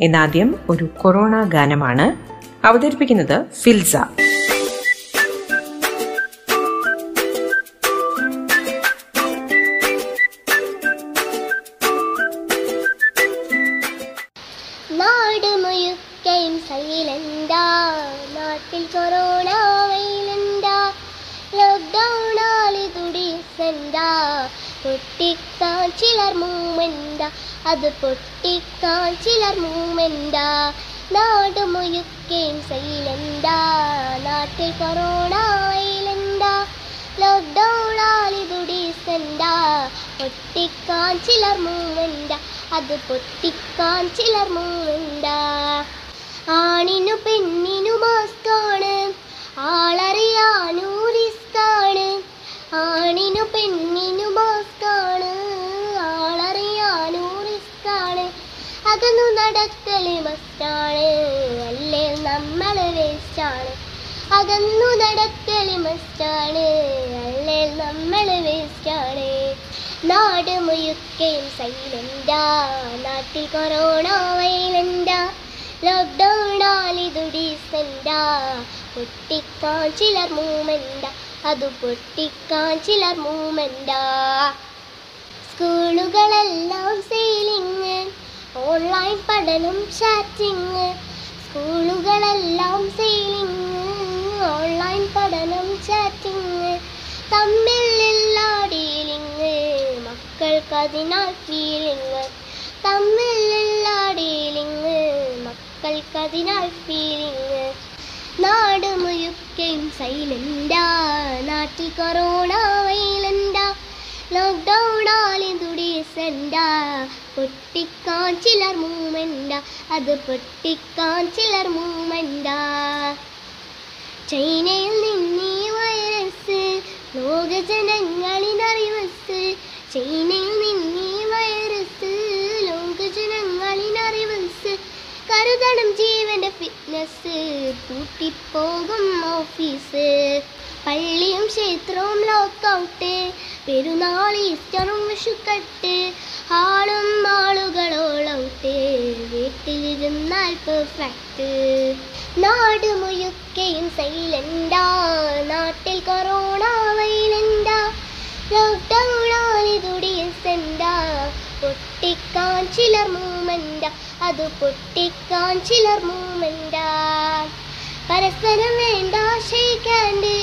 ഇന്നാദ്യം ഒരു കൊറോണ ഗാനമാണ് അവതരിപ്പിക്കുന്നത് ഫിൽസ. അത് മുഴുക്കയും പൊട്ടിക്കാൻ ചിലർ മൂമെന്താ? നാട് മുഴുക്കയും സൈലന്റാ നാട്ടിൽ കൊറോണ വൈലന്റാ ലോക്ക്ഡൗണാലിതുടീസെന്താ പൊട്ടിക്കാൻ ചിലർ മൂമെന്റാ അത് പൊട്ടിക്കാൻ ചിലർ മൂന്നുണ്ടാ ആണിനു പെണ്ണിനു മാസ്കാണ് ആളറിയാനൂ റിസ്കാണ് ആണിനു പെണ്ണിനു മാസ്കാണ് ആളറിയാനു റിസ്കാണ് അതൊന്നു നടക്കൽ മസ്റ്റാണ് അല്ലേ? നമ്മൾ വേസ്റ്റാണ് അകന്നു നടക്കൽ മസ്റ്റാണ് അല്ലേ? നമ്മൾ വേസ്റ്റാണ് നാട് മുയുക്കയും സൈലന്റാ നാട്ടിൽ കൊറോണ വൈലന്റാ ലോക്ക്ഡൗണാലിതു ഡീസന്റാ പൊട്ടിക്കാൻ ചിലർ മൂമെന്റാ അത് പൊട്ടിക്കാൻ ചിലർ മൂമെന്റാ സ്കൂളുകളെല്ലാം സെയിലിങ് ഓൺലൈൻ പഠനം ചാറ്റിങ് സ്കൂളുകളെല്ലാം സെയിലിങ് ഓൺലൈൻ പഠനം ചാറ്റിങ് തമ്മിലുള്ള ഡീലിങ് മക്കൾക്കതിനാൽ ഫീലിങ് തമ്മിലുള്ള ഡീലിങ് മക്കൾക്കതിനാൽ ഫീലിങ് നാട് മുഴുക്കയും സൈലൻഡാ നാട്ടിൽ കൊറോണ വൈലൻഡാ ലോക്ക്ഡൗൺ തുടിസെന്റാ പൊട്ടിക്കാൻ ചിലർ മൂമെന്റാ അത് പൊട്ടിക്കാൻ ചിലർ മൂമെന്റാ ചൈനയിൽ നിന്നീ വൈറസ് ലോക ജനങ്ങളിനറിവസ് ചൈനയിൽ നിന്നീ വൈറസ് ലോക ജനങ്ങളിനറിവസ് കരുതണം ജീവന്റെ ഫിറ്റ്നസ് പൂട്ടിപ്പോകും ഓഫീസ്. പള്ളിയും ക്ഷേത്രവും ലോക്കൗട്ട് പെരുന്നാൾ ഈസ്റ്ററും വിഷുക്കട്ട് ആളും ആളുകളോളൗട്ട് വീട്ടിലിരുന്നാൽ പെർഫെക്റ്റ് നാട് സൈലന്റാ നാട്ടിൽ കൊറോണ വൈലന്റാ ലോക്ക്ഡൗണാലിതുടിയസെന്റാ പൊട്ടിക്കാൻ ചിലർ മൂമെന്റാ അത് പൊട്ടിക്കാൻ ചിലർ മൂമെന്റാ പരസ്പരം വേണ്ട ഷെയ്ക്കാണ്ട്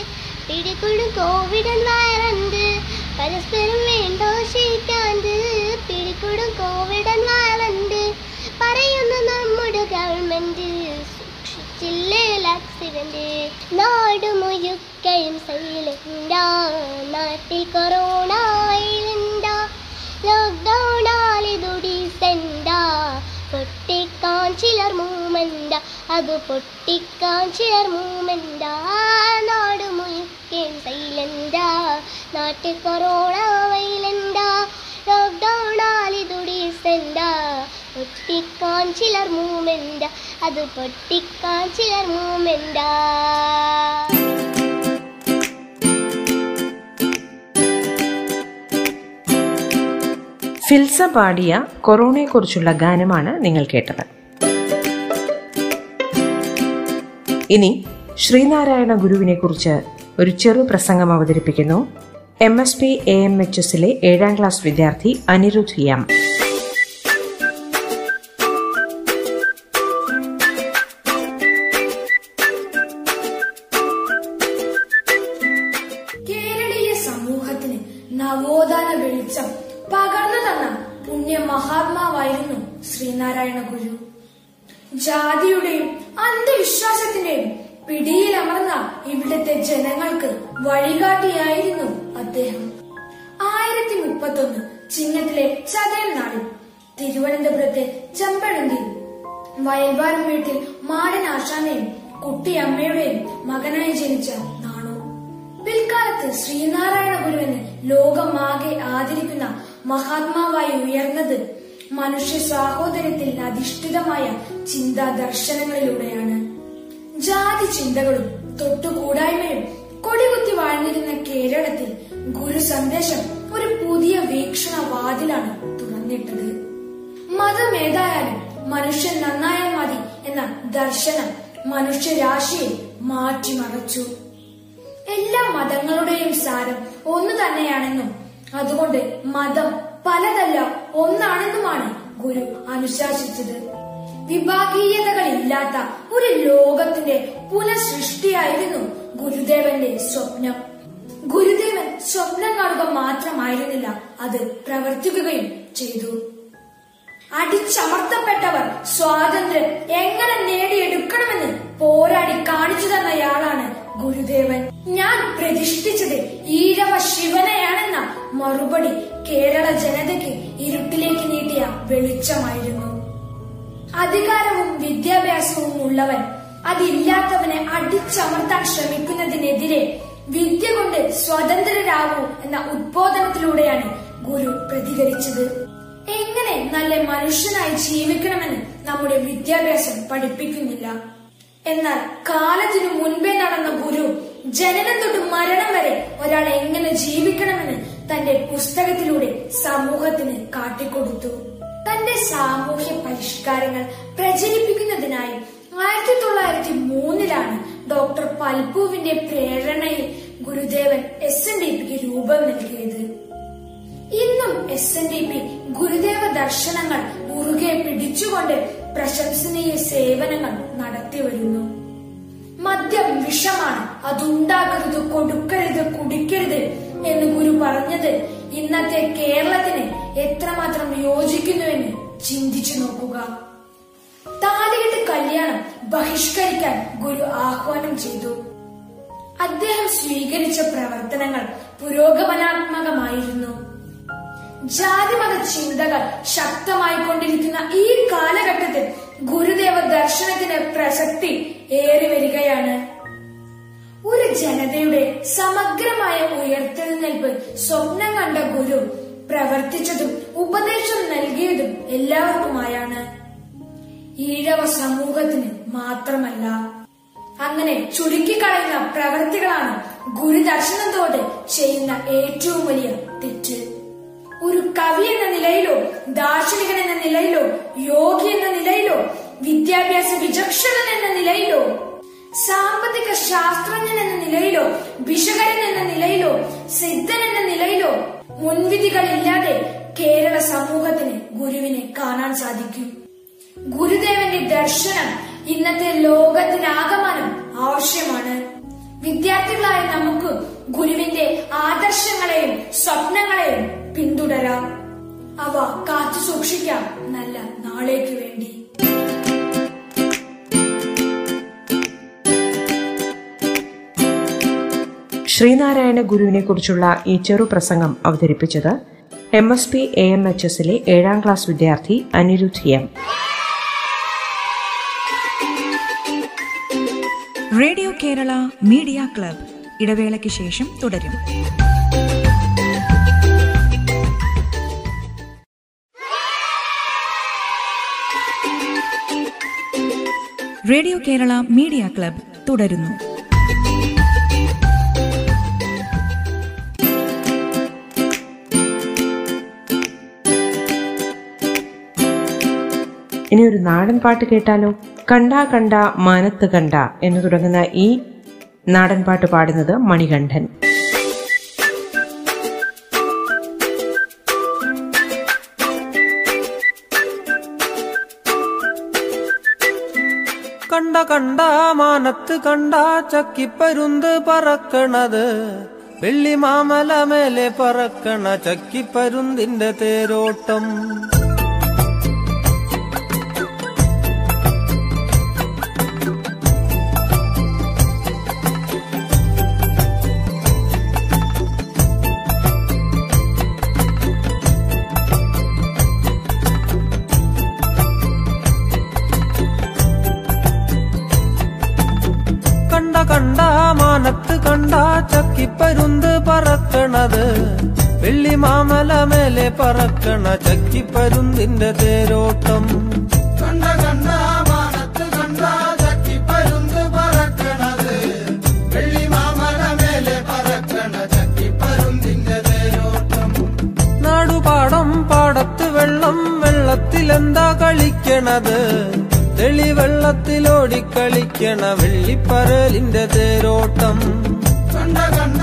പിടികൊടും കോവിഡ് വയറുണ്ട് പരസ്പരം വേണ്ട ഷെയ്ക്കാണ്ട് പിടികൊടും കോവിഡ് വയറുണ്ട് പറയുന്നു നമ്മുടെ ഗവൺമെന്റ് സൂക്ഷിച്ചില്ലേ ആക്സിഡന്റ് നാട് മുഴുക്കയും സൈലന്റാ. നാട്ടിൽ കൊറോണ വൈലന്റാ ലോക്ക്ഡൗണാലിതു ഡീസെന്റാ പൊട്ടിക്കാൻ ചിലർ മൂമെന്റാ. അത് പൊട്ടിക്കാൻ ചിലർ മൂമെന്റാ. നാട്ടിൽ കൊറോണ വൈലന്റാ ലോക്ക്ഡൗണാലിതു ഡീസെന്റാ പൊട്ടിക്കാൻ ചിലർ മൂമെന്റാ അത് പൊട്ടിക്കാൻ ചിലർ മൂമെന്റാ ഫിൽസ പാടിയ കൊറോണയെക്കുറിച്ചുള്ള ഗാനമാണ് നിങ്ങൾ കേട്ടത്. ഇനി ശ്രീനാരായണ ഗുരുവിനെ കുറിച്ച് ഒരു ചെറു പ്രസംഗം അവതരിപ്പിക്കുന്നു. M S P A M H എസിലെ ഏഴാം ക്ലാസ് വിദ്യാർത്ഥി അനിരുദ്ധ് എം. ചിങ്ങത്തിലെ ചതയം നാളിൽ തിരുവനന്തപുരത്തെ ചെമ്പഴന്തിയിൽ വയൽവാരം വീട്ടിൽ മാടൻ ആശാന്റെയും കുട്ടിയമ്മയുടെയും മകനായി ജനിച്ച നാണു. പിൽക്കാലത്ത് ശ്രീനാരായണ ഗുരുവിന് ലോകമാകെ ആദരിക്കുന്ന മഹാത്മാവായി ഉയർന്നത് മനുഷ്യ സാഹോദര്യത്തിൽ അധിഷ്ഠിതമായ ചിന്താ ദർശനങ്ങളിലൂടെയാണ് ജാതി ചിന്തകളും തൊട്ടുകൂടായ്മയും കൊടികുത്തി വാഴ്ന്നിരുന്ന കേരളത്തിൽ ഗുരു സന്ദേശം ഒരു പുതിയ വീക്ഷണ വാതിലാണ് തുറന്നിട്ടത്. മതം ഏതായാലും മനുഷ്യൻ നന്നായാൽ മതി എന്ന ദർശനം മനുഷ്യരാശിയെ മാറ്റിമറച്ചു. എല്ലാ മതങ്ങളുടെയും സാരം ഒന്നു തന്നെയാണെന്നും അതുകൊണ്ട് മതം പലതല്ല ഒന്നാണെന്നുമാണ് ഗുരു അനുശാസിച്ചത്. വിഭാഗീയതകളില്ലാത്ത ഒരു ലോകത്തിന്റെ പുനഃസൃഷ്ടിയായിരുന്നു ഗുരുദേവന്റെ സ്വപ്നം. ഗുരുദേവൻ സ്വപ്നം കാണുക മാത്രമായിരുന്നില്ല അത് പ്രവർത്തിക്കുകയും ചെയ്തു. അടിച്ചമർത്തപ്പെട്ടവർ സ്വാതന്ത്ര്യം എങ്ങനെ നേടിയെടുക്കണമെന്ന് പോരാടി കാണിച്ചു തന്നയാളാണ് ഗുരുദേവൻ. ഞാൻ പ്രതിഷ്ഠിച്ചത് ഈഴവ ശിവനെയാണെന്ന മറുപടി കേരള ജനതയ്ക്ക് ഇരുട്ടിലേക്ക് നീട്ടിയ വെളിച്ചമായിരുന്നു. അധികാരവും വിദ്യാഭ്യാസവും ഉള്ളവൻ അതില്ലാത്തവനെ അടിച്ചമർത്താൻ ശ്രമിക്കുന്നതിനെതിരെ വിദ്യ കൊണ്ട് സ്വതന്ത്രരാകൂ എന്ന ഉദ്ബോധനത്തിലൂടെയാണ് ഗുരു പ്രതികരിച്ചത്. എങ്ങനെ നല്ല മനുഷ്യനായി ജീവിക്കണമെന്ന് നമ്മുടെ വിദ്യാഭ്യാസം പഠിപ്പിക്കുന്നില്ല. എന്നാൽ കാലത്തിനു മുൻപേ നടന്ന ഗുരു ജനനം തൊട്ട് മരണം വരെ ഒരാൾ എങ്ങനെ ജീവിക്കണമെന്ന് തന്റെ പുസ്തകത്തിലൂടെ സമൂഹത്തിന് കാട്ടിക്കൊടുത്തു. തന്റെ സാമൂഹ്യ പരിഷ്കാരങ്ങൾ പ്രചരിപ്പിക്കുന്നതിനായി ആയിരത്തി തൊള്ളായിരത്തി മൂന്നിലാണ് ഡോക്ടർ പൽപുവിന്റെ പ്രേരണയിൽ ഗുരുദേവൻ എസ് എൻ ഡി പിക്ക് രൂപം നൽകിയത്. ഇന്നും എസ് എൻ ഡി പി ഗുരുദേവ ദർശനങ്ങൾ മുറുകെ പിടിച്ചുകൊണ്ട് പ്രശംസനീയ സേവനങ്ങൾ നടത്തി വരുന്നു. മദ്യം വിഷമാണ് അതുണ്ടാകരുത് കൊടുക്കരുത് കുടിക്കരുത് എന്ന് ഗുരു പറഞ്ഞത് ഇന്നത്തെ കേരളത്തിന് എത്രമാത്രം യോജിക്കുന്നുവെന്ന് ചിന്തിച്ചു നോക്കുക. താലികെട്ട് കല്യാണം ബഹിഷ്കരിക്കാൻ ഗുരു ആഹ്വാനം ചെയ്തു. അദ്ദേഹം സ്വീകരിച്ച പ്രവർത്തനങ്ങൾ പുരോഗമനാത്മകമായിരുന്നു. ജാതിമത ചിന്തകൾ ശക്തമായി കൊണ്ടിരിക്കുന്ന ഈ കാലഘട്ടത്തിൽ ഗുരുദേവ ദർശനത്തിന് പ്രസക്തി ഏറി വരികയാണ്. ഒരു ജനതയുടെ സമഗ്രമായ ഉയർത്തെഴുന്നേൽപ്പ് സ്വപ്നം കണ്ട ഗുരു പ്രവർത്തിച്ചതും ഉപദേശം നൽകിയതും എല്ലാവർക്കുമായാണ്. ഈഴവ സമൂഹത്തിന് മാത്രമല്ല. അങ്ങനെ ചുരുക്കിക്കളയുന്ന പ്രവൃത്തികളാണ് ഗുരുദർശനത്തോട് ചെയ്യുന്ന ഏറ്റവും വലിയ തെറ്റ്. ഒരു കവി എന്ന നിലയിലോ ദാർശനികൻ എന്ന നിലയിലോ യോഗി എന്ന നിലയിലോ വിദ്യാഭ്യാസ വിചക്ഷണൻ എന്ന നിലയിലോ സാമ്പത്തിക ശാസ്ത്രജ്ഞൻ എന്ന നിലയിലോ ഭിഷകരൻ എന്ന നിലയിലോ സിദ്ധൻ എന്ന നിലയിലോ മുൻവിധികളില്ലാതെ കേരള സമൂഹത്തിന് ഗുരുവിനെ കാണാൻ സാധിക്കും. ഗുരുദേവന്റെ ദർശനം ഇന്നത്തെ ലോകത്തിനാകമാനം ആവശ്യമാണ്. വിദ്യാർത്ഥികളായ നമുക്ക് ഗുരുവിന്റെ ആദർശങ്ങളെയും സ്വപ്നങ്ങളെയും പിന്തുടരാം. അവ കാത്തു സൂക്ഷിക്കാം. നല്ല നാളേക്ക് വേണ്ടി. ശ്രീനാരായണ ഗുരുവിനെ കുറിച്ചുള്ള ഈ ചെറു പ്രസംഗം അവതരിപ്പിച്ചത് M S P A M H എസിലെ ഏഴാം ക്ലാസ് വിദ്യാർത്ഥി Anirudh M. Radio Kerala media club ഇടവേളയ്ക്ക് ശേഷം തുടരും. റേഡിയോ കേരള മീഡിയ ക്ലബ് തുടരുന്നു. ഇനി ഒരു നാടൻ പാട്ട് കേട്ടാലോ? കണ്ട കണ്ട മാനത്ത് കണ്ട എന്ന് തുടങ്ങുന്ന ഈ നാടൻ പാട്ട് പാടുന്നത് മണികണ്ഠൻ. കണ്ട കണ്ട മാനത്ത് കണ്ട ചക്കിപ്പരുന്ത് പറക്കണത്. വെള്ളിമാമല മേലെ പറക്കണ ചക്കിപ്പരുന്തിന്റെ തേരോട്ടം. പറക്കണത് വെള്ളി മാമല മേലെ പറക്കണ ചക്കിപ്പരുന്തിന്റെ തേരോട്ടം. കണ്ട കണ്ട മാനത്ത് കണ്ട ചക്കിപ്പരുന്ത് പറക്കണത്. വെള്ളി മാമല മേലെ പറക്കണ ചക്കിപ്പരുന്തിന്റെ തേരോട്ടം. നാടുപാടം പാടത്ത് വെള്ളം വെള്ളത്തിലെന്താ കളിക്കണത്? തെളി വെള്ളത്തിലോടി കളിക്കണ വെള്ളിപ്പരലിന്റെ തേരോട്ടം. കണ്ട കണ്ട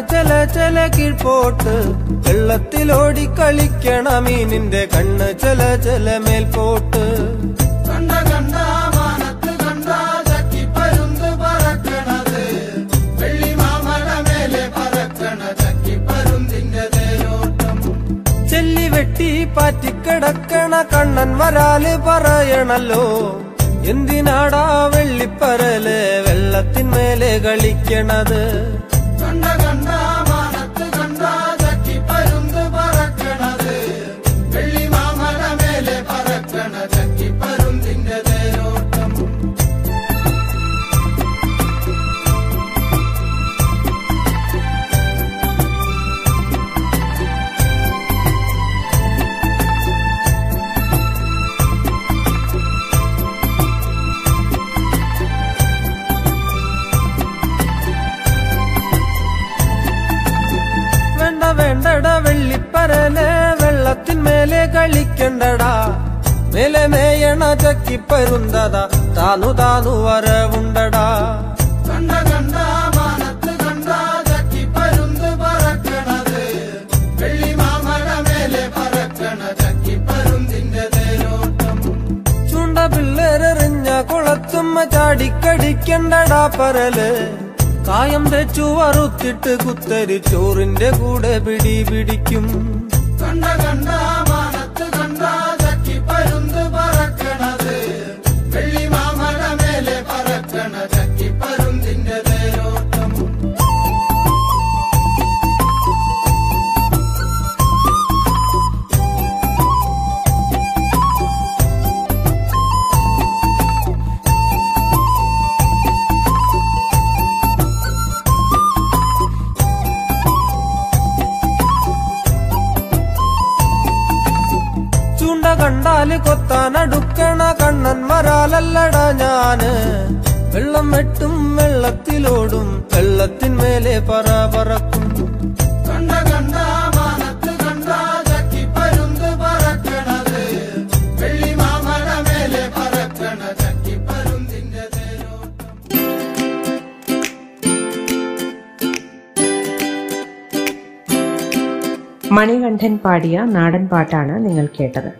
ചെല ചെല കീഴ്പോട്ട്. വെള്ളത്തിലോടി കളിക്കണ മീനിന്റെ കണ്ണ്. ചെല ചെല മേൽപോട്ട്. കണ്ട കണ്ട മാനത്ത് കണ്ട ചക്കിപ്പരുന്ത് പറക്കണത്. വെള്ളി മാമല മേലെ പറക്കണ ചക്കിപ്പരുന്തിന്റെ തേരോട്ടം. ചെല്ലി വെട്ടി പാറ്റിക്കിടക്കണ കണ്ണൻ വരാൽ പറയണല്ലോ. എന്തിനാടാ വെള്ളിപ്പരൽ വെള്ളത്തിന്മേലെ കളിക്കണത്? കണ്ട കണ്ട വെള്ളത്തിന്മേലെ കളിക്കണ്ടടാ. മേലെ മേയണ ചക്കിപ്പരുന്തതാ താനു താനു വരവുണ്ടടാ. കണ്ട കണ്ട മാനത്ത് കണ്ട ചക്കിപ്പരുന്ത് പറക്കണത്. വെള്ളി മാമല മേലെ പറക്കണ ചക്കിപ്പരുന്തിന്റെ തേരോട്ടം. ചുണ്ട പിള്ളേരെറിഞ്ഞ കുളത്തുമ്മ ചാടിക്കടിക്കണ്ടടാ പരൽ. കായം തെച്ചു വറുത്തിട്ട് കുത്തരി ചോറിന്റെ കൂടെ പിടി പിടിക്കും. കണ്ട കണ്ട മാനത്ത് കണ്ട ചക്കിപ്പരുന്ത് പറക്കണത് വെള്ളി മാമല മേലെ പറക്കണ ചക്കിപ്പരുന്തിന്റെ തേരോട്ടം കണ്ടാൽ കൊത്താനടുക്കണ കണ്ണൻ വരാലല്ലടാ ഞാൻ. വെള്ളം വെട്ടും വെള്ളത്തിലോടും വെള്ളത്തിന്മേലെ പറ പറക്കും. കണ്ട കണ്ട മാനത്ത് കണ്ട ചക്കിപ്പരുന്ത് പറക്കണത്. വെള്ളി മാമല മേലെ പറക്കണ ചക്കിപ്പരുന്തിന്റെ തേരോട്ടം. മണികണ്ഠൻ പാടിയ നാടൻ പാട്ടാണ് നിങ്ങൾ കേട്ടത്.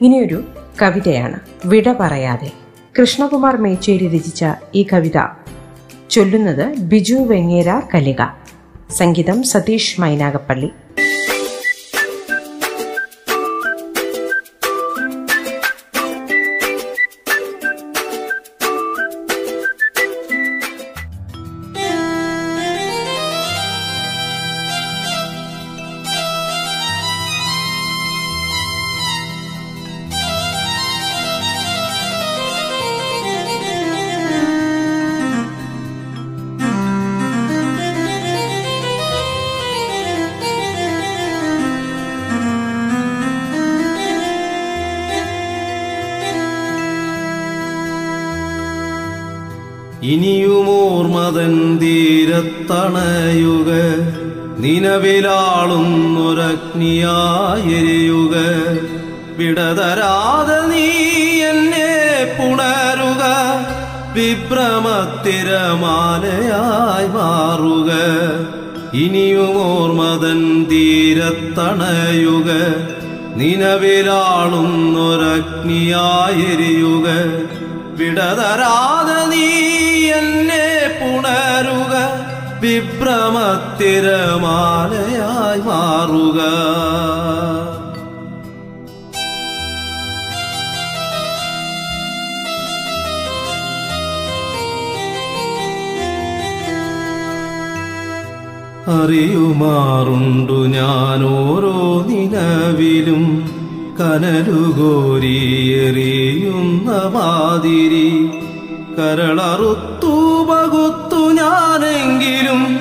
ഇനിയൊരു കവിതയാണ്. വിട പറയാതെ. കൃഷ്ണകുമാർ മേച്ചേരി രചിച്ച ഈ കവിത ചൊല്ലുന്നത് ബിജു വെങ്ങേര കലിക. സംഗീതം സതീഷ് മൈനാഗപ്പള്ളി. തീരത്തണയുക നിലവിലാളുന്നൊരഗ്നിയായെരിയുക വിടതരാതെ നീ എന്നെ പുണരുക വിഭ്രമത്തിരമാലയായി മാറുക. ഇനിയും ഓർമ്മതൻ തീരത്തണയുക നിലവിലാളുന്നൊരഗ്നിയായെരിയുക വിടതരാതെ നീ എന്നെ പുണരുക വിഭ്രമത്തിരമാലയായി മാറുക. അറിയുമാറുണ്ടു ഞാൻ ഓരോ നിലവിലും കനലുകോരിയെറിയുന്ന മാതിരി കരളറു ഞാനെങ്കിലും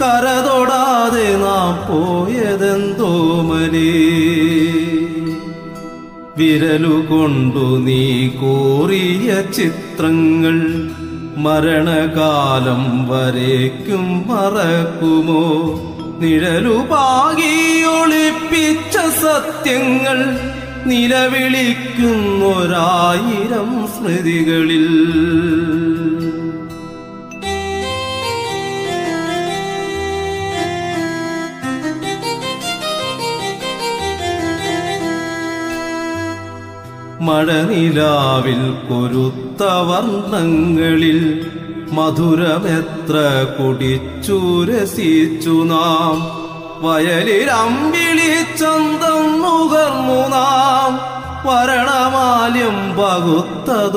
കരതൊടാതെ നാം പോയതെന്തോ മലേ. വിരലുകൊണ്ടു നീ കോറിയ ചിത്രങ്ങൾ മരണകാലം വരേക്കും മറക്കുമോ? നിഴലുപാകിയൊളിപ്പിച്ച സത്യങ്ങൾ നിലവിളിക്കുന്നൊരായിരം സ്മൃതികളിൽ. മഴനിലാവിൽ കൊരുത്ത വർണങ്ങളിൽ മധുരമെത്ര കുടിച്ചു രസിച്ചു നാം. വയലിൽ അമ്പിളിച്ചന്തം നുകർന്നു നാം. വരണമാല്യം പകുത്തതോർക്കുന്നുവോ.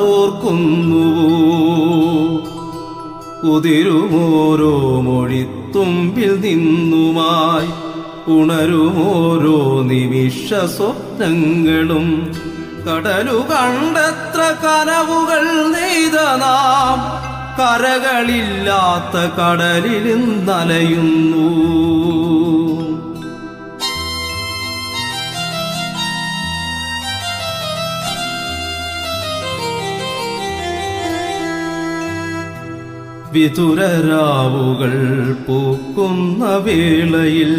ഉതിരുമോരോ മൊഴിത്തുമ്പിൽ നിന്നുമായി. ഉണരുമോരോ നിമിഷ സ്വപ്നങ്ങളും കടലു കണ്ടത്ര കനവുകൾ നെയ്ത നാം. കരകളില്ലാത്ത കടലിൽ നലയുന്നു വിതുരരാവുകൾ പൂക്കുന്ന വേളയിൽ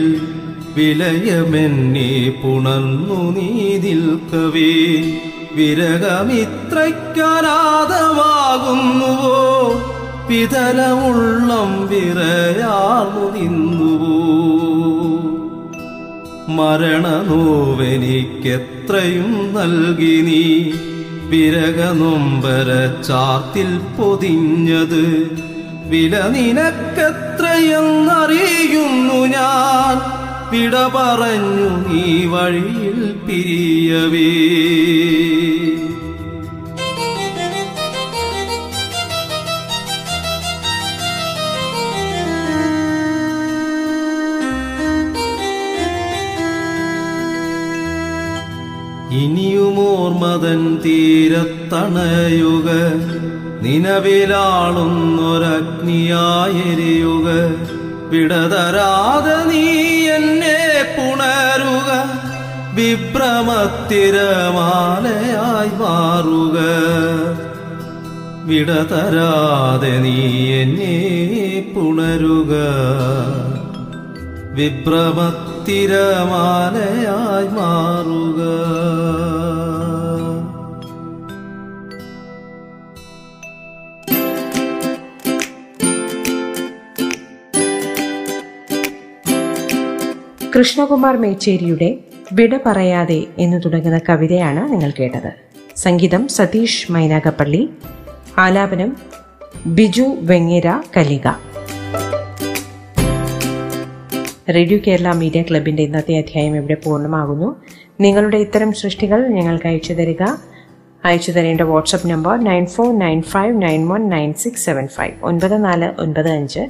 വിലയമെന്നെ പുണർന്നു നീ നിൽക്കവേ. വിരകമിത്രയ്ക്കനാഥമാകുന്നുവോ പിതലമുള്ളം വിറയാർന്നു നിന്നുവോ? മരണനോവെനിക്കെത്രയും നൽകി നീ. വിരകനൊമ്പര ചാത്തിൽ പൊതിഞ്ഞത്. വില നിനക്കെത്രയെന്നറിയുന്നു ഞാൻ. വിട പറഞ്ഞു ഈ വഴിയിൽ പിരിയവേ. ഇനിയുമോർമതൻ തീരത്തണയുക നിലവിലാളുന്നൊരഗ്നിയായെരിയുക വിടതരാതെ നീ എന്നെ പുണരുക വിഭ്രമത്തിരമാലയായി മാറുക. വിടതരാതെ നീ എന്നെ പുണരുക വിഭ്രമത്തിരമാലയായി മാറുക. കൃഷ്ണകുമാർ മേച്ചേരിയുടെ വിട പറയാതെ എന്ന് തുടങ്ങുന്ന കവിതയാണ് നിങ്ങൾ കേട്ടത്. സംഗീതം സതീഷ് മൈനാഗപ്പള്ളി. ആലാപനം ബിജു വെങ്ങേര കലിക. റേഡിയോ കേരള മീഡിയ ക്ലബിന്റെ ഇന്നത്തെ അധ്യായം ഇവിടെ പൂർണമാകുന്നു. നിങ്ങളുടെ ഇത്തരം സൃഷ്ടികൾ ഞങ്ങൾക്ക് അയച്ചു തരിക. അയച്ചു തരേണ്ട WhatsApp number nine four nine five nine one nine six seven five. ഒൻപത് നാല് ഒൻപത് അഞ്ച്.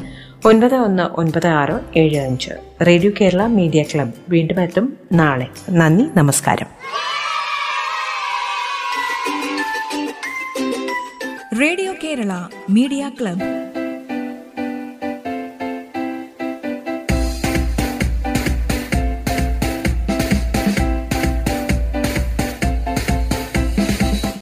ഒൻപത് ഒന്ന് ഒൻപത് ആറ് ഏഴ് അഞ്ച്. Radio Kerala media club. വീണ്ടും എത്തും നാളെ. നന്ദി നമസ്കാരം. Radio Kerala media club.